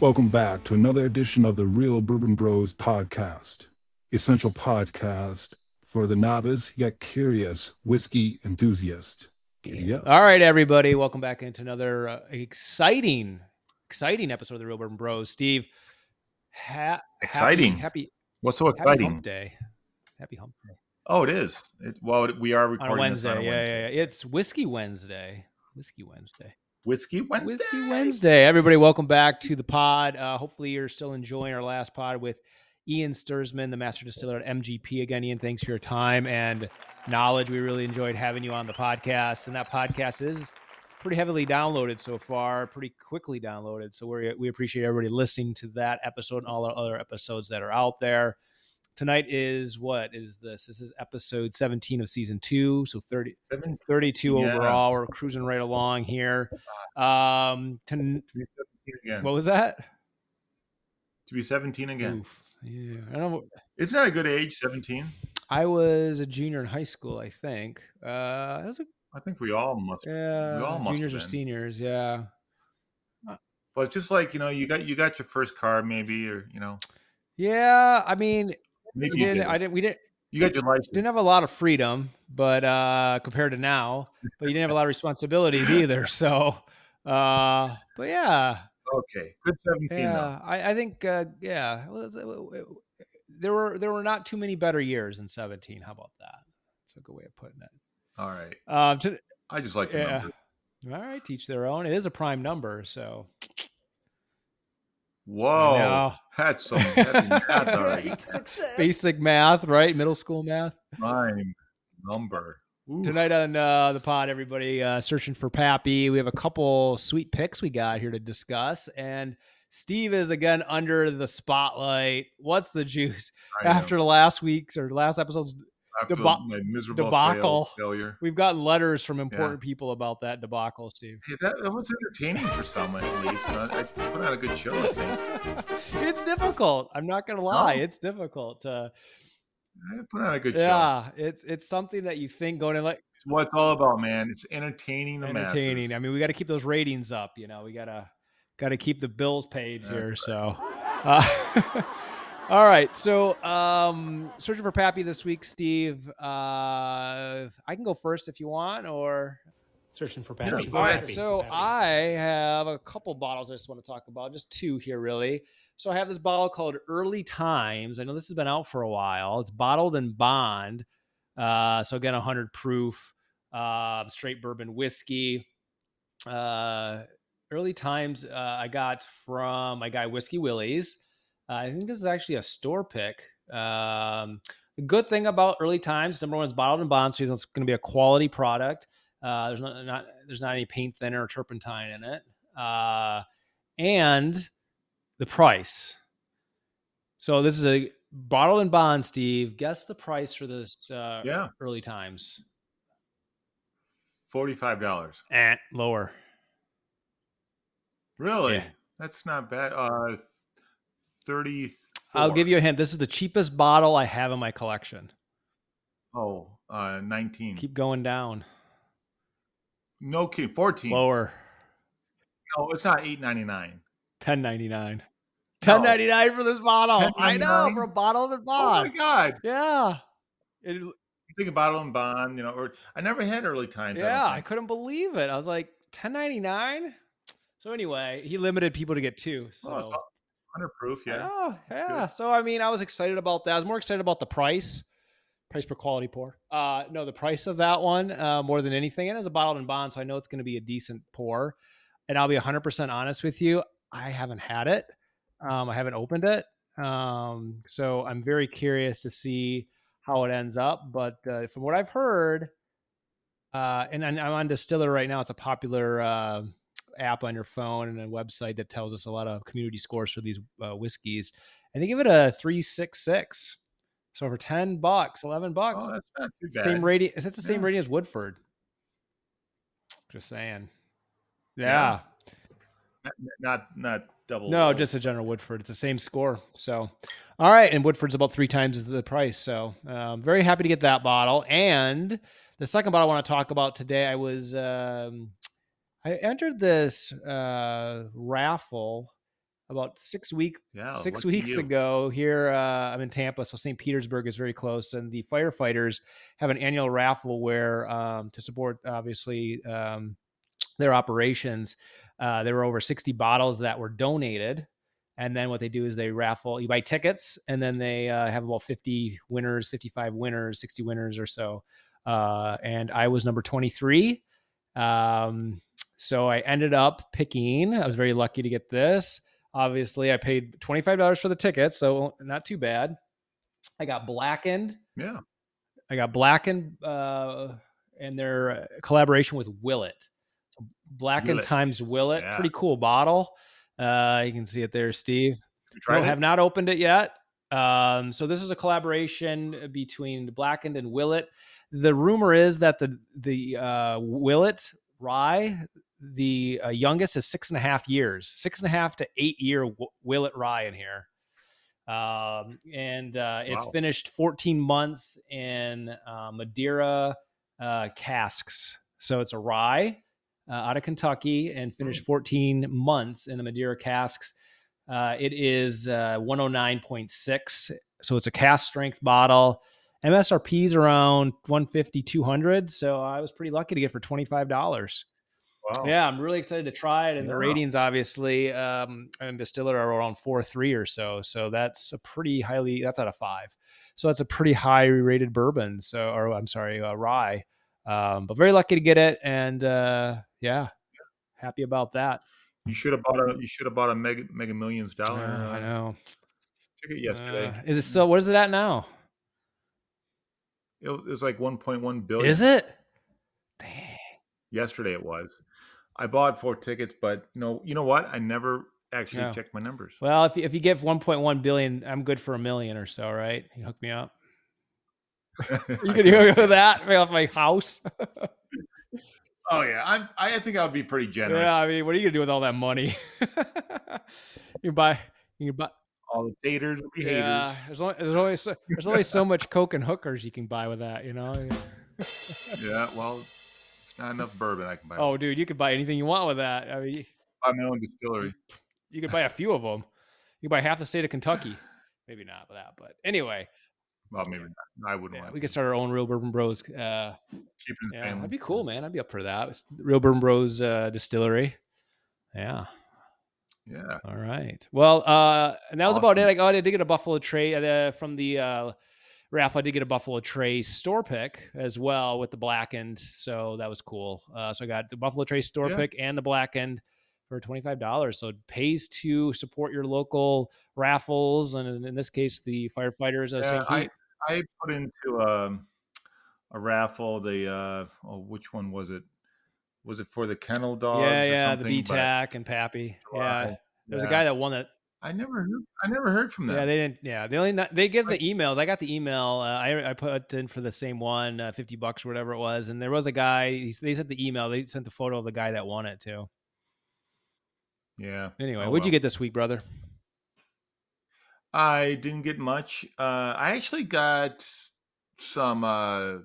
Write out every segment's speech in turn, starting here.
Welcome back to another edition of the Real Bourbon Bros podcast, essential podcast for the novice yet curious whiskey enthusiast. Yeah. All right, everybody, welcome back into another uh, exciting, exciting episode of the Real Bourbon Bros. Steve, ha- exciting, happy, happy, What's so exciting? Happy Hump Day. Happy Hump Day. Oh, it is. It, well, we are On recording a Wednesday. this on a yeah, Wednesday. yeah, yeah. It's Whiskey Wednesday. Whiskey Wednesday. Whiskey Wednesday. Whiskey Wednesday. Everybody, welcome back to the pod. Uh, hopefully, you're still enjoying our last pod with Ian Sturzman, the master distiller at MGP. Again, Ian, thanks for your time and knowledge. We really enjoyed having you on the podcast, and that podcast is pretty heavily downloaded so far, pretty quickly downloaded. So we we appreciate everybody listening to that episode and all our other episodes that are out there. Tonight is what is this? This is episode 17 of season two. So 30, Seven- 32 Yeah. overall. We're cruising right along here. Um, to, to be 17 again. what was that? to be 17 again. Oof. Yeah, I don't know. Isn't that a good age, 17? I was a junior in high school, I think. Uh, I was a, I think we all must. yeah, all must juniors or seniors. Yeah, But just like, you know, you got you got your first car maybe or, you know, yeah. I mean, maybe we you, didn't. did. I didn't. We didn't. you got your license. Didn't have a lot of freedom, but uh, compared to now, but you didn't have a lot of responsibilities either. So, uh, but yeah, okay. Good 17 yeah. I, I think uh, yeah. There were there were not too many better years in seventeen. How about that? That's a good way of putting it. All right. Um, to, I just like the Yeah. number. All right, teach their own. It is a prime number, so Whoa. That's some heavy math, all right. basic math, right? Middle school math. Prime number. Oof. Tonight on uh, the pod, everybody uh, searching for Pappy. We have a couple sweet picks we got here to discuss, and Steve is again under the spotlight. What's the juice I know. after last week's or last episode's? Deba- my miserable debacle. fail, failure. We've gotten letters from important people about that debacle, Steve. Hey, that, that was entertaining for some at least. Know, I put on a good show, I think. it's difficult. I'm not gonna lie. No. It's difficult to. I put on a good show. Yeah, it's it's something that you think going in like It's what it's all about, man. It's entertaining the entertaining. masses. I mean, we got to keep those ratings up. You know, we gotta got to keep the bills paid here. So, uh, all right. So, um, searching for Pappy this week, Steve. Uh, I can go first if you want, or Searching for Pappy. go all ahead. right. So I have a couple bottles I just want to talk about, just two here, really. So I have this bottle called Early Times. I know this has been out for a while. It's bottled in bond. Uh, so again, 100 proof, uh, straight bourbon whiskey. Uh, early Times uh, I got from my guy Whiskey Willie's. Uh, I think this is actually a store pick. Um, the good thing about Early Times, number one, is bottled in bond, so it's going to be a quality product. Uh, there's not, not there's not any paint thinner or turpentine in it, uh, and the price. So this is a bottled in bond, Steve. Guess the price for this uh, Yeah, early times. forty-five dollars. Eh, lower. Really? Yeah. That's not bad. Uh, thirty. I'll give you a hint. This is the cheapest bottle I have in my collection. Oh, uh, nineteen. Keep going down. no kidding. Fourteen. Lower. No, it's not eight ninety-nine. Ten ninety nine. Ten ninety nine for this bottle. I know $10.99? for a bottle in Oh my god! yeah. It, You think about bottle on bond, you know, or I never had early times. yeah, I I, couldn't believe it. I was like, ten ninety nine. So anyway, he limited people to get two. So. Oh, it's all- hundred proof. Yeah. Oh, yeah. So I mean, I was excited about that. I was more excited about the price, price per quality pour. Uh, no, the price of that one uh, more than anything. And it's a bottled in bond, so I know it's going to be a decent pour. And I'll be 100 percent honest with you, I haven't had it. Um, I haven't opened it. Um, so I'm very curious to see how it ends up. But uh, from what I've heard, uh, and, and I'm on Distiller right now. It's a popular uh, app on your phone and a website that tells us a lot of community scores for these uh, whiskeys. And they give it a three six six. So for ten bucks, eleven bucks, Oh, that's not too bad. same rating. Is that the same Yeah. rating as Woodford? Just saying. Yeah. yeah. Not not, not double. No, just a general Woodford. It's the same score. So, all right, and Woodford's about three times the price. So, um, very happy to get that bottle. And the second bottle I want to talk about today, I was um, I entered this uh, raffle about six weeks yeah, six weeks ago here uh, i'm in tampa so st petersburg is very close and the firefighters have an annual raffle where um, to support obviously um, their operations uh, there were over 60 bottles that were donated and then what they do is they raffle you buy tickets and then they uh, have about 50 winners 55 winners 60 winners or so uh, and i was number 23 um, so i ended up picking i was very lucky to get this Obviously, I paid $25 for the ticket, so not too bad. I got blackened. Yeah. I got blackened uh, and their collaboration with Willet. So blackened Willet. times Willet. Yeah. Pretty cool bottle. Uh, you can see it there, Steve. You No, have not opened it yet. Um, so this is a collaboration between Blackened and Willet. The rumor is that the the uh, Willet rye, the uh, youngest is six and a half years, six and a half to eight year w- Willet rye in here. Um, and uh, it's Wow. finished 14 months in uh, Madeira uh, casks. So it's a rye uh, out of Kentucky and finished 14 months in the Madeira casks. Uh, it is uh, 109.6. So it's a cask strength bottle. MSRP is around 150, 200. So I was pretty lucky to get for $25. Wow. Yeah, I'm really excited to try it. And the ratings, obviously, um, and distiller are around four three or so. So that's a pretty highly. That's out of five. So that's a pretty high rated bourbon. So, or I'm sorry, uh, rye. Um, but very lucky to get it, and uh, yeah, happy about that. You should have bought a you should have bought a mega mega millions dollar Uh, I know. ticket yesterday. Uh, is it still? What is it at now? it was like 1.1 billion. Is it? Dang. Yesterday it was. I bought four tickets, but you know, you know what? I never actually checked my numbers. Well, if you, if you get 1.1 billion, I'm good for a million or so, right? You hook me up. You can hear me with that right off my house. Oh yeah, I'm, I think I'll be pretty generous. Yeah, I mean, what are you gonna do with all that money? you can buy, you can buy. All the haters will be Yeah, haters. there's only there's only so, there's only so much coke and hookers you can buy with that, you know. Yeah, well, not enough bourbon I can buy. Oh, dude, you could buy anything you want with that. I mean, buy my own distillery. you could buy a few of them. You could buy half the state of Kentucky. Maybe not with that, but anyway, Well, maybe not. I wouldn't yeah, want we to. could start our own Real Bourbon Bros. Uh, keep it yeah, family. that'd be cool, man. I'd be up for that. It's Real Bourbon Bros. Uh, distillery. Yeah. Yeah. All right. Well, uh, and that was about it. Awesome. I got I did get a Buffalo Trace uh, from the uh, raffle. I did get a Buffalo Trace store pick as well with the blackened, so that was cool. Uh, so I got the Buffalo Trace store Yeah. pick and the blackened for twenty five dollars. So it pays to support your local raffles, and in, this case, the firefighters of Yeah, I, I put into um, a raffle the uh, oh, which one was it? Was it for the kennel dogs? yeah, yeah, the something? But and Pappy. Yeah, there's a yeah. guy that won it. I never heard. I never heard from them. Yeah, they didn't. Yeah, they only not, they give the emails. I got the email. Uh, I I put in for the same one, uh, fifty bucks or whatever it was, and there was a guy. he- They sent the email. They sent the photo of the guy that won it too. yeah. Anyway, Oh, what'd you get this week, brother? I didn't get much. Uh, I actually got some uh,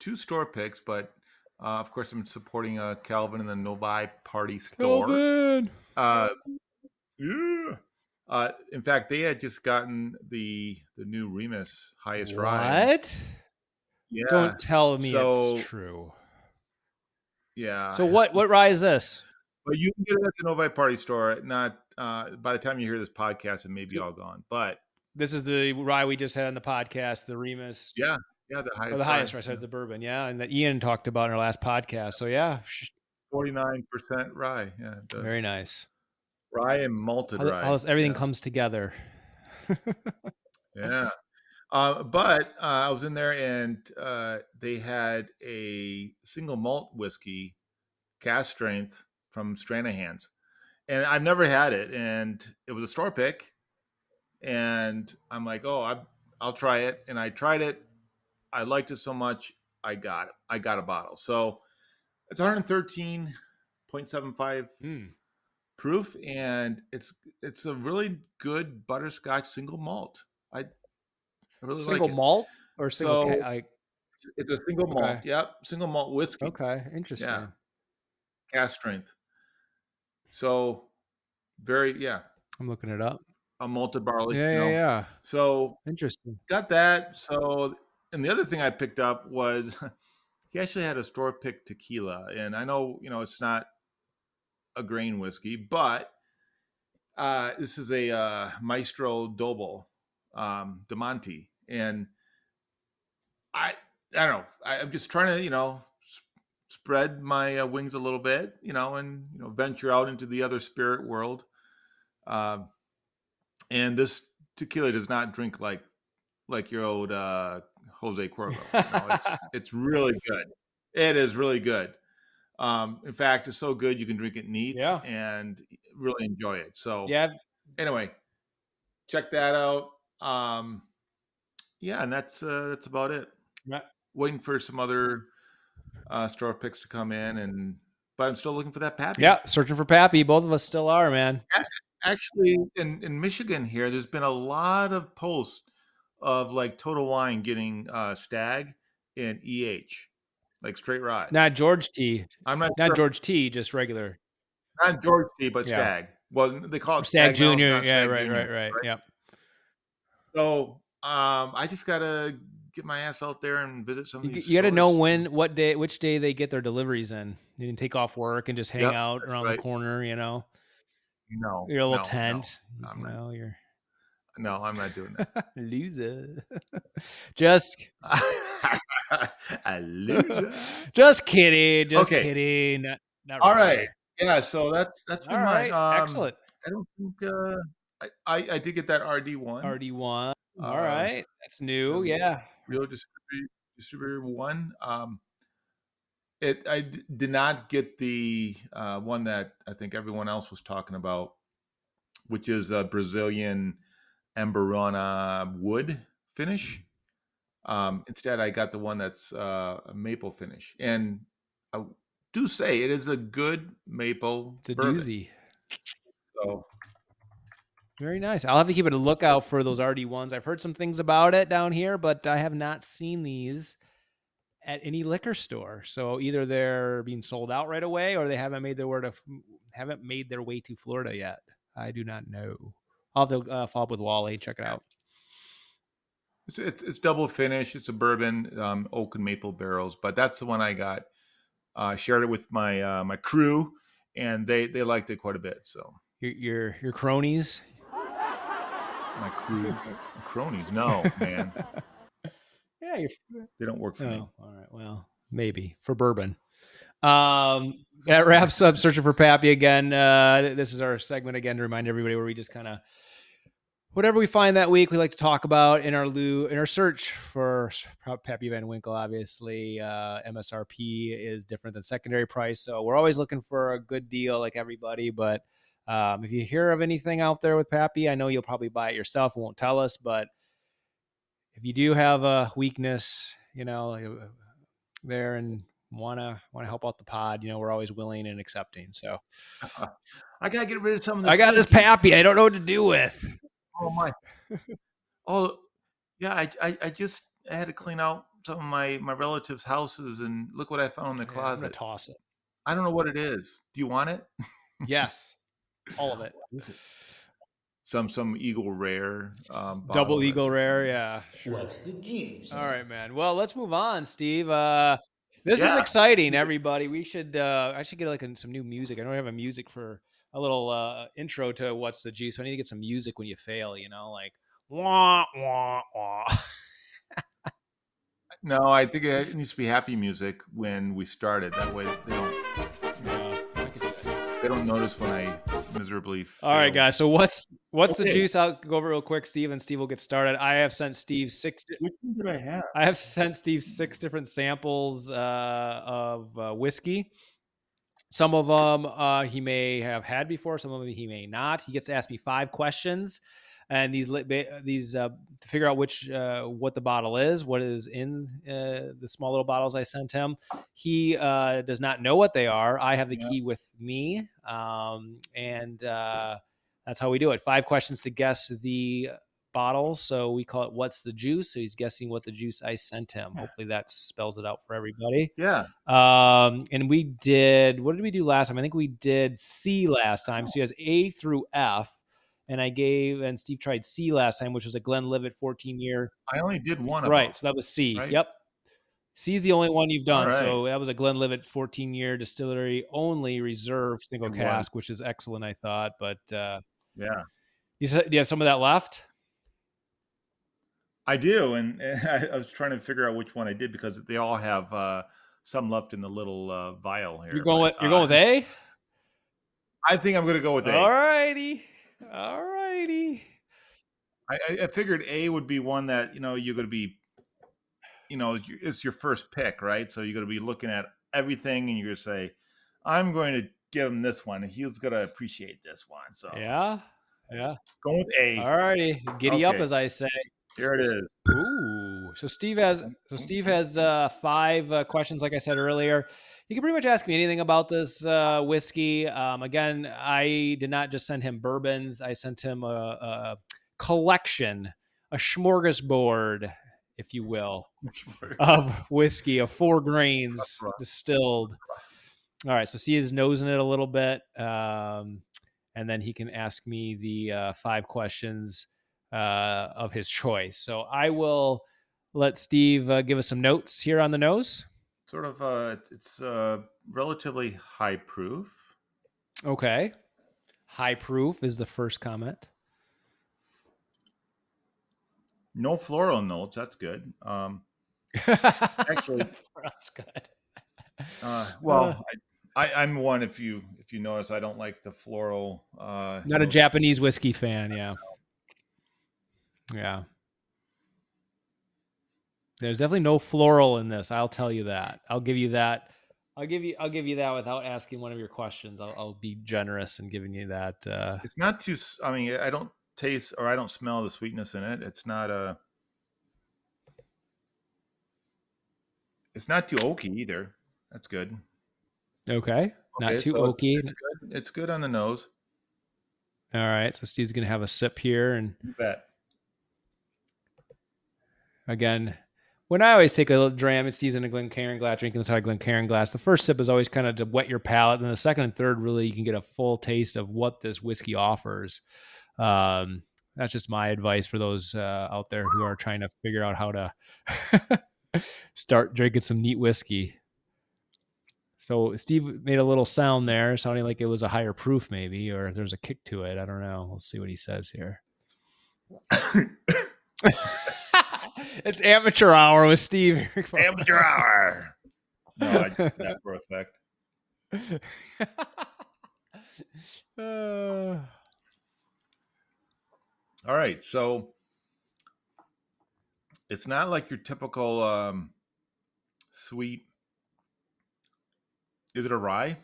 two store picks, but uh, of course I'm supporting uh, Calvin and the Novi Party store. Kelvin. Yeah. Uh, in fact, they had just gotten the the new Remus highest rye. What? Yeah, Don't tell me So- it's true. yeah. So what? What rye is this? But you can get it at the Novi Party store. Not uh, by the time you hear this podcast, it may be all gone. But This is the rye we just had on the podcast, the Remus. yeah, yeah, the highest. The highest rye. So it's a bourbon, yeah, and that Ian talked about in our last podcast. So yeah, forty nine percent rye. Yeah, the very nice. Rye and malted How, rye. how everything yeah. comes together. Yeah. Uh, but uh, I was in there and uh, they had a single malt whiskey, cask strength from Stranahan's, and I've never had it, and it was a store pick, and I'm like, oh, I, I'll try it, and I tried it, I liked it so much, I got I got a bottle. So it's 113.75 Mm. Proof, and it's it's a really good butterscotch single malt. I, I really Single like it. malt or single? So- ca- I, It's- a single malt. Yep, single malt whiskey, okay, interesting. Yeah. cask strength. So very yeah, I'm looking it up. a malted barley. yeah, you yeah, yeah. So Interesting. got that. So and the other thing I picked up was he actually had a store pick tequila, and I know you know it's not a grain whiskey, but uh, this is a uh, Maestro Dobel um, Diamante, and I I don't know. I, I'm just trying to you know s- spread my uh, wings a little bit, you know, and you know venture out into the other spirit world. Um, and this tequila does not drink like like your old uh, Jose Cuervo. You know, it's it's really good. It is really good. Um, in fact, it's so good you can drink it neat Yeah. and really enjoy it. So Yeah, anyway, check that out. Um, yeah, and that's uh, that's about it. Right. Waiting for some other uh, store picks to come in, and but I'm still looking for that Pappy. yeah. Searching for Pappy. Both of us still are, man. actually, in in Michigan here, there's been a lot of posts of like Total Wine getting uh, Stagg and EH, like straight rye. Not George T. I'm not Not sure- George T. Just regular not George T, but Yeah. Stagg. Well, they call it Stagg it's Junior. Yeah, Stagg right, Junior, right, right, Yep. So um, I just gotta get my ass out there and visit some. You, of these you got to know when, what day, which day they get their deliveries in. You can take off work and just hang Yep, out around right. the corner. You know, No, your little no, tent. no, you know, you're No, I'm not doing that. loser. just, a loser. just kidding. Just Okay. kidding. Not, not All really. right. Yeah. So that's that's been All right. Um, Excellent. I don't think uh, I, I I did get that RD one. RD one. All um, right. That's new. Yeah. Real distributor, distributor one. Um, it I d- did not get the uh, one that I think everyone else was talking about, which is a Brazilian Amburana wood finish. Um, instead, I got the one that's uh, a maple finish, and I do say it is a good maple. It's a bourbon. doozy. So Very nice. I'll have to keep it a lookout for those RD ones. I've heard some things about it down here, but I have not seen these at any liquor store. So either they're being sold out right away, or they haven't made their way to haven't made their way to Florida yet. I do not know. I'll have to uh, follow up with Wally. Check it out. It's, it's it's double finish. It's a bourbon, um, oak and maple barrels, but that's the one I got. Uh, shared it with my uh, my crew, and they they liked it quite a bit. So Your your your cronies. my crew cronies, no man, Yeah, you're they don't work for me. Oh, all right. Well, maybe for bourbon. Um, that wraps up searching for Pappy again. Uh, this is our segment again to remind everybody where we just kind of whatever we find that week, we like to talk about in our loo in our search for Pappy Van Winkle. Obviously, uh, MSRP is different than secondary price, so we're always looking for a good deal, like everybody. But um, if you hear of anything out there with Pappy, I know you'll probably buy it yourself and won't tell us, but if you do have a weakness, you know, uh, there and want to want to help out the pod, you know, we're always willing and accepting. So I gotta get rid of some of this. I got this. Pappy. I don't know what to do with. Oh my! Oh yeah, I, I I just I had to clean out some of my my relatives' houses, and look what I found in the Yeah, I'm closet. toss it. I don't know what it is. Do you want it? Yes, all of it. Some some Eagle Rare, um, Double Eagle Rare. Yeah, sure. What's the juice? All right, man. Well, let's move on, Steve. Uh, this is exciting, everybody. We should. Uh, I should get like some new music. I don't have a music for a little uh, intro to what's the G. So I need to get some music when you fail. You know, like wah wah wah. No, I think it needs to be happy music when we started. That way they don't Yeah, I could do they don't notice when I miserably. All right, guys. So what's what's the juice? I'll go over real quick, Steve, and Steve will get started. I have sent Steve six. Which one did I have? I have sent Steve six different samples uh, of uh, whiskey. Some of them uh, he may have had before. Some of them he may not. He gets to ask me five questions, and these these uh, to figure out which uh, what the bottle is, what is in uh, the small little bottles I sent him. He uh, does not know what they are. I have the key with me, um, and uh, that's how we do it. Five questions to guess the bottle. So we call it "What's the juice?" So he's guessing what the juice I sent him. Yeah. Hopefully that spells it out for everybody. Yeah. Um, and we did what did we do last time? I think we did C last time. So he has A through F. And I gave and Steve tried C last time, which was a Glenn Glenlivet 14 year. I only did one of Right. them. So that was C. right? Yep. C is the only one you've done. Right. So that was a Glenlivet 14 year distillery only reserve single cask, which is excellent, I thought. But uh Yeah. you said do you have some of that left? I do, and, I, I was trying to figure out which one I did because they all have uh, some left in the little uh, vial here. You're going with you're going with uh, A? I think I'm going to go with A. All righty. All righty. I, I- figured A would be one that you know you're going to be, you know, it's your first pick, right? So you're going to be looking at everything, and you're going to say, "I'm going to give him this one. He's going to appreciate this one." So Yeah. Yeah. going with A. All righty. Giddy up as I say. Here it is. Ooh. So Steve has so Steve has uh, five uh, questions, like I said earlier. You can pretty much ask me anything about this uh, whiskey. Um, again, I did not just send him bourbons. I sent him a, a collection, a smorgasbord, if you will, of whiskey of four grains distilled. All right, so Steve is nosing it a little bit, um, and then he can ask me the uh, five questions uh, of his choice. So I will let Steve uh, give us some notes here on the nose. Sort of. Uh, it's- uh, relatively high proof. Okay, high proof is the first comment. No floral notes. That's good. Um, Actually- that's good. uh, well, I, I, I'm one. If you if you notice, I don't like the floral. Uh, Not a. Japanese whiskey fan, yeah. Yeah. There's definitely no floral in this. I'll tell you that. I'll give you that. I'll give you. I'll give you that without asking one of your questions. I'll, I'll be generous in giving you that. Uh, It's not too. I mean, I don't taste or I don't smell the sweetness in it. It's not a. It's not too oaky either. That's good. okay, not too so it's- oaky. It's good. It's good on the nose. All right, so Steve's gonna have a sip here, and You bet. Again, when I always take a little dram, it's Steve's in a Glencairn glass, drinking this out of Glencairn glass. The first sip is always kind of to wet your palate, and the second and third, really, you can get a full taste of what this whiskey offers. Um, that's just my advice for those uh, out there who are trying to figure out how to start drinking some neat whiskey. So Steve made a little sound there, sounding like it was a higher proof, maybe, or there's a kick to it. I don't know. We'll see what he says here. it's amateur hour with Steve. Amateur hour. No, I did that for effect. Uh, All right, so it's not like your typical um, sweet. Is it a rye?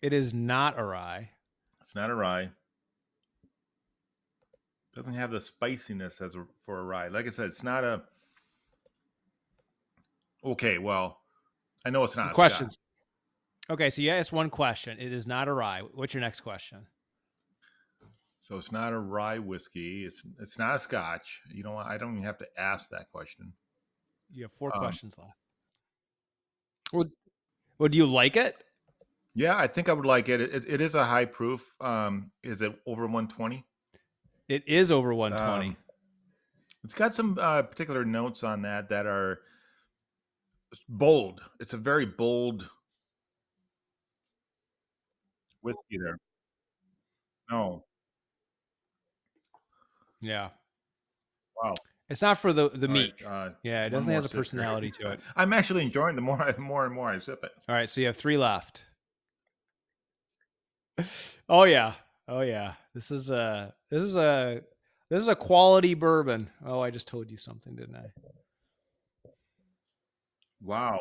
it is not a rye. It's not a rye. Doesn't have the spiciness as a, for a rye. Like I said, it's not a. Okay, well, I know it's not. a Questions. Okay, so you asked one question. It is not a rye. What's your next question? So it's not a rye whiskey. It's it's not a Scotch. You know, what? I don't even have to ask that question. You have four Um, questions left. Well, well, do you like it? Yeah, I think I would like it. It, it is a high proof. Um, is it over 120? It is over 120. Um, it's got some uh, particular notes on that that are bold. It's a very bold whiskey there. No, yeah. wow. It's not for the, the All meat. right, uh, yeah, it more has a personality to it. I'm actually enjoying the more, I- more and more I sip it. All right, so you have three left. oh yeah, oh yeah. This is a this is a this is a quality bourbon. Oh, I just told you something, didn't I? Wow.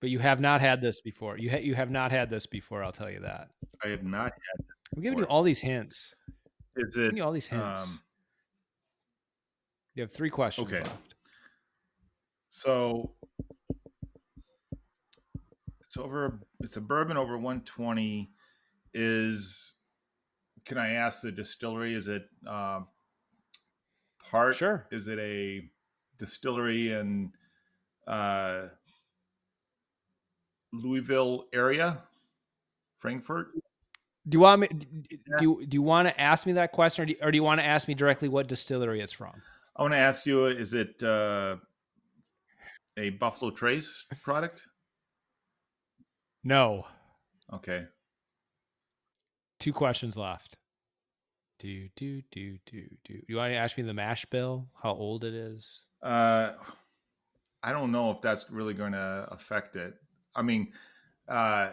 But you have not had this before. You ha- you have not had this before. I'll tell you that. I have not had. I'm giving you all these hints. Is I'm it? giving you all these hints. Um, you have three questions okay. left. so it's over. It's a bourbon over 120. Is can I ask the distillery? Is it uh, part? Sure. Is it a distillery in uh, Louisville area, Frankfort? Do you want me? d- d- Yeah. Do you, do you want to ask me that question, or do you, or do you want to ask me directly what distillery it's from? I want to ask you: Is it uh, a Buffalo Trace product? No. Okay. Two questions left. Do do do do do. You want to ask me the mash bill? How old it is? Uh, I don't know if that's really going to affect it. I mean, uh,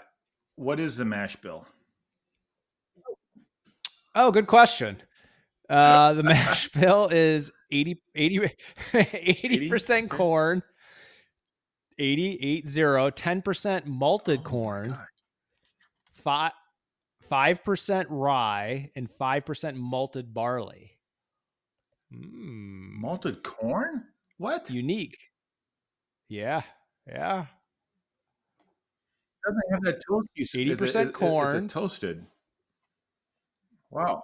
what is the mash bill? Oh, good question. Uh, the mash bill is 80 80 percent corn, 80 80 10% malted Oh corn, five five percent rye, and five percent malted barley. Mm, malted corn. What? unique. Yeah, yeah. doesn't have that toasty. s- is it- 80% is corn. it toasted? Wow.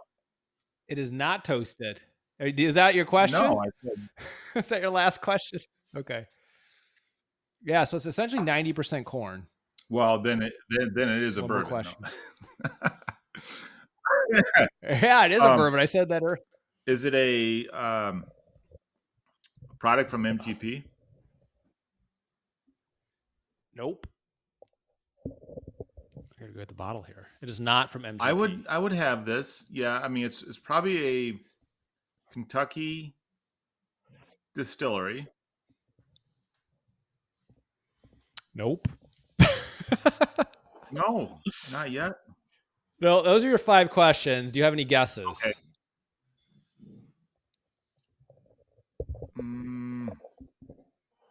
It is not toasted. Uh, Is that your question? No, I said is that your last question? Okay. Yeah, so it's essentially 90% corn. Well, then it then, then it is a One more bourbon. no. Yeah, it is a Um, bourbon. I said that earlier. is it a um, product from MGP? Nope. I gotta go get the bottle here. It is not from MGP. I would I would have this. Yeah, I mean it's it's probably a Kentucky distillery. Nope. No, not yet. No, those are your five questions. Do you have any guesses? Okay. Mm,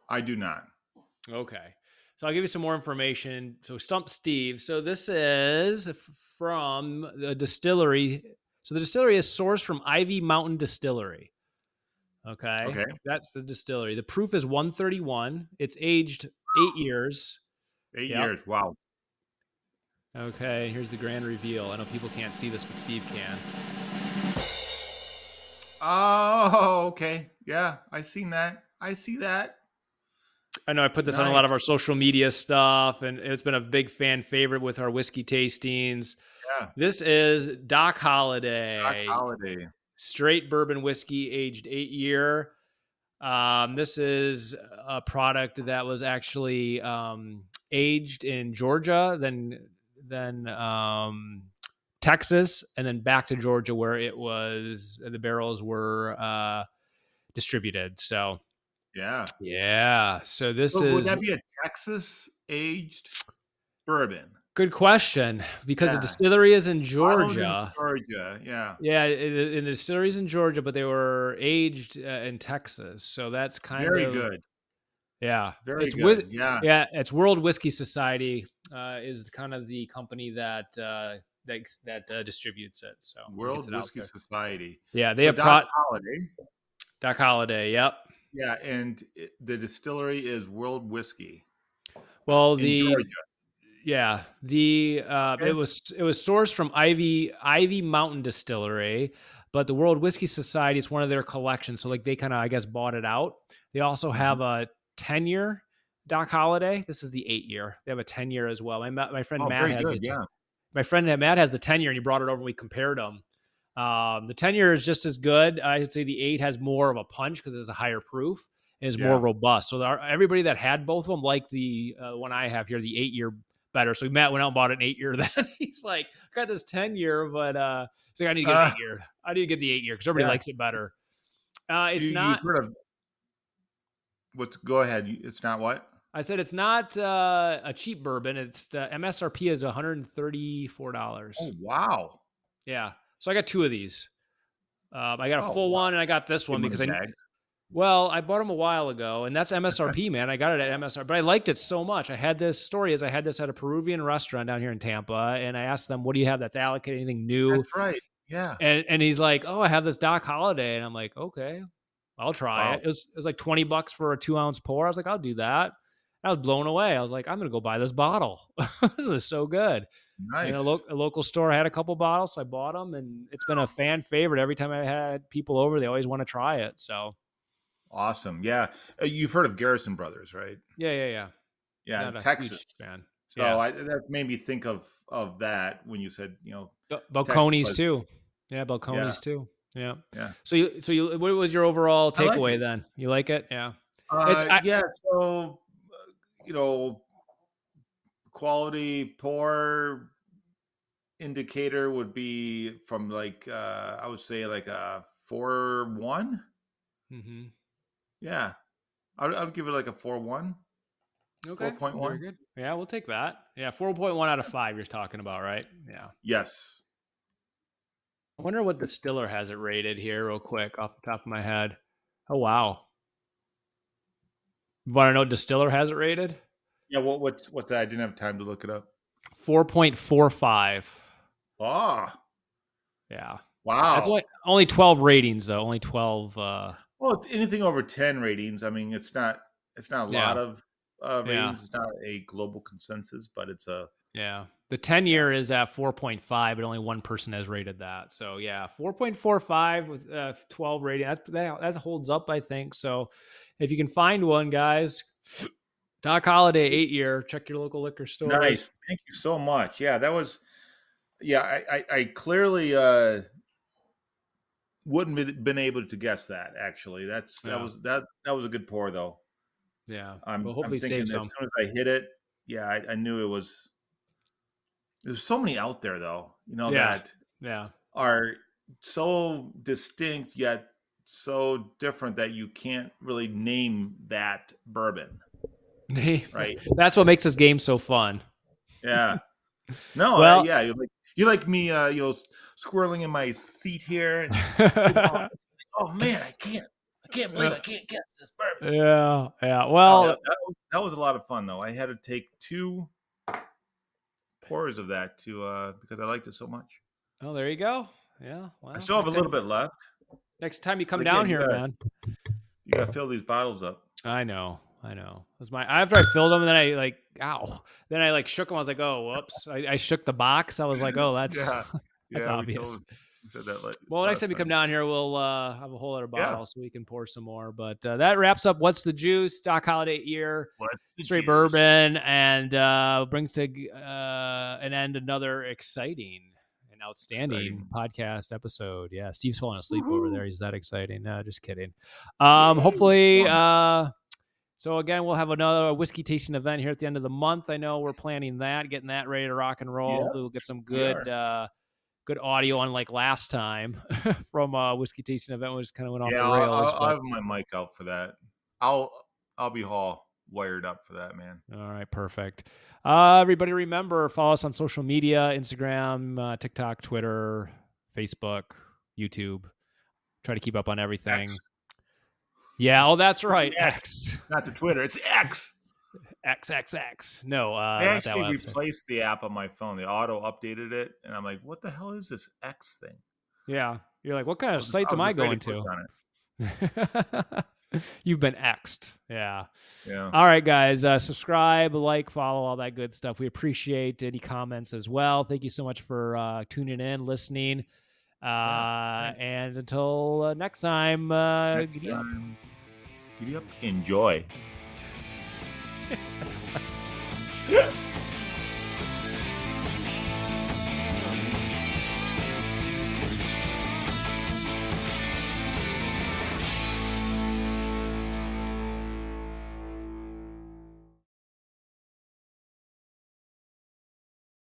I do not. Okay. So I'll give you some more information. So Stump Steve. So this is from the distillery. So the distillery is sourced from Ivy Mountain Distillery. Okay. Okay. That's the distillery. The proof is 131. It's aged eight years. Eight Yep. years. Wow. Okay. Here's the grand reveal. I know people can't see this, but Steve can. Oh, okay. Yeah, I seen that. I see that. I know I put this on a lot of our social media stuff, and it's been a big fan favorite with our whiskey tastings. Yeah. This is Doc Holliday. Doc Holliday. straight bourbon whiskey aged eight year. Um, this is a product that was actually um, aged in Georgia, then then um, Texas, and then back to Georgia where it was the barrels were uh, distributed. So Yeah. yeah, so this So would is that be a Texas aged bourbon? good question because Yeah. the distillery is in Georgia. Georgia. Yeah. Yeah, in the distilleries in Georgia, but they were aged uh, in Texas, so that's kind Very of Very good. Yeah, Very it's good. whis- yeah. yeah, it's World Whiskey Society uh, is kind of the company that uh, that that uh, distributes it. So World it Whiskey. Society. Yeah, they So have Doc Doc, Holliday. Doc Holliday. Yep. Yeah, and it, the distillery is World Whiskey Well, the Georgia. yeah the uh, Okay. it was it was sourced from Ivy Ivy Mountain Distillery, but the World Whiskey Society is one of their collections. So like they kind of I guess bought it out. They also Mm-hmm. have a ten year Doc Holliday. This is the eight year. They have a ten year as well. My my friend Oh, Matt has good. the Yeah. my friend Matt has the 10 year and he brought it over and we compared them. Um, the 10 year is just as good. I would say the eight has more of a punch because it's a higher proof and is more robust. So there, everybody that had both of them, like the uh, one I have here, the eight year better. So Matt went out and bought an eight year then. He's like, I got this 10 year, but uh, he's like, I need to get Uh, eight year. I need to get the eight year because everybody Yeah. likes it better. Uh, it's You- not, of what's? Go ahead. It's not what? I said it's not uh, a cheap bourbon. It's uh, MSRP is one hundred and thirty four dollars. Oh wow! Yeah, so I got two of these. Um, I got a Oh, full wow. one, and I got this one Give because I. bag. well, I bought them a while ago, and that's MSRP, man. I got it at MSRP, but I liked it so much. I had this story is I had this at a Peruvian restaurant down here in Tampa, and I asked them, "What do you have that's allocated? Anything new?" That's right. Yeah. And and he's like, "Oh, I have this Doc Holliday," and I'm like, "Okay, I'll try Wow. it." It was it was like twenty bucks for a two ounce pour. I was like, "I'll do that." I was blown away. I was like, "I'm gonna go buy this bottle. this is so good." Nice. And a, lo- a local store had a couple bottles, so I bought them, and it's been a fan favorite. Every time I had people over, they always want to try it. So awesome. Yeah. Uh, You've heard of Garrison Brothers, right? yeah, yeah, yeah. Yeah, Not Texas. fan. So Yeah. I, that made me think of of that when you said, you know, Bel- Balcones too. Yeah, Balcones too. Yeah. Yeah. So you, so you, what was your overall I like takeaway then? You like it? Yeah. uh, I- yeah. So, you know, quality poor indicator would be from like uh I would say like a four one. Mm-hmm. Yeah, I would, I would give it like a four one. Okay. 4.1. Very good. Yeah, we'll take that. Yeah, four point one out of five. You're talking about, right? Yeah. Yes. I wonder what the Stiller has it rated here, real quick, off the top of my head. Oh wow. Want to know Distiller has it rated? Yeah. What what's what's that? I didn't have time to look it up. Four point four five. Ah, Yeah. wow. That's only only twelve ratings though. Only twelve. uh Well, anything over ten ratings. I mean, it's not it's not a Yeah. lot of uh, Yeah. It's not a global consensus, but it's a Yeah. The 10 year is at 4.5, but only one person has rated that. So, yeah, 4.45 with uh, 12 rating. That, that, that holds up, I think. So, if you can find one, guys, Doc Holliday, eight year, check your local liquor store. nice. Thank you so much. Yeah, that was. Yeah, I I, I clearly uh wouldn't have been able to guess that. Actually, that's that Yeah. was that that was a good pour though. Yeah. I'm, Well, I'm hopefully thinking save as soon as I hit it, yeah, I, I knew it was. There's so many out there though, you know Yeah. that Yeah. are so distinct yet so different that you can't really name that bourbon, right? That's what makes this game so fun. Yeah. No, uh, yeah, you like you like me, uh, you know, squirreling in my seat here. And, oh man, I can't, I can't believe I can't guess this bourbon. yeah. Yeah. Oh, Well, that, that was, that was a lot of fun though. I had to take two pours of that to uh because I liked it so much. oh, there you go. Yeah. Well, I still have a little bit left. Next time you come Again, down here, gotta- man. You gotta fill these bottles up. I know, I know. It was my after I filled them, and then I like, ow. Then I like shook them. I was like, oh, whoops. I, I shook the box. I was like, oh, that's Yeah. That's yeah, obvious. we that like well. Next time you come down here, we'll uh, have a whole other Yeah. bottle so we can pour some more. But uh, that wraps up what's the juice, Doc Holliday year, straight juice? bourbon, and uh, brings to uh, an end another exciting and outstanding podcast episode. Yeah, Steve's falling asleep over there. He's that exciting. No, just kidding. Um, hopefully, uh, so again, we'll have another whiskey tasting event here at the end of the month. I know we're planning that, getting that ready to rock and roll. We'll get some good, uh, good audio on like last time from a whiskey tasting event, which kind of went off Yeah, the rails. I'll, I'll have my mic out for that. I'll I'll be all wired up for that, man. All right, perfect. Uh, everybody, remember follow us on social media: Instagram, uh, TikTok, Twitter, Facebook, YouTube. Try to keep up on everything. X. Yeah, oh, that's right. X. X, Not the Twitter. It's X. X, X, X. No, uh, they that actually website. replaced the app on my phone. They auto updated it, and I'm like, "What the hell is this X thing?" Yeah, you're like, what kind of sites am I going to? You've been X'd. Yeah. Yeah. All right, guys. Uh, subscribe, like, follow, all that good stuff. We appreciate any comments as well. Thank you so much for uh, tuning in, listening. Uh, thanks. and until uh, next time, uh, Next giddy up. giddy up. Enjoy.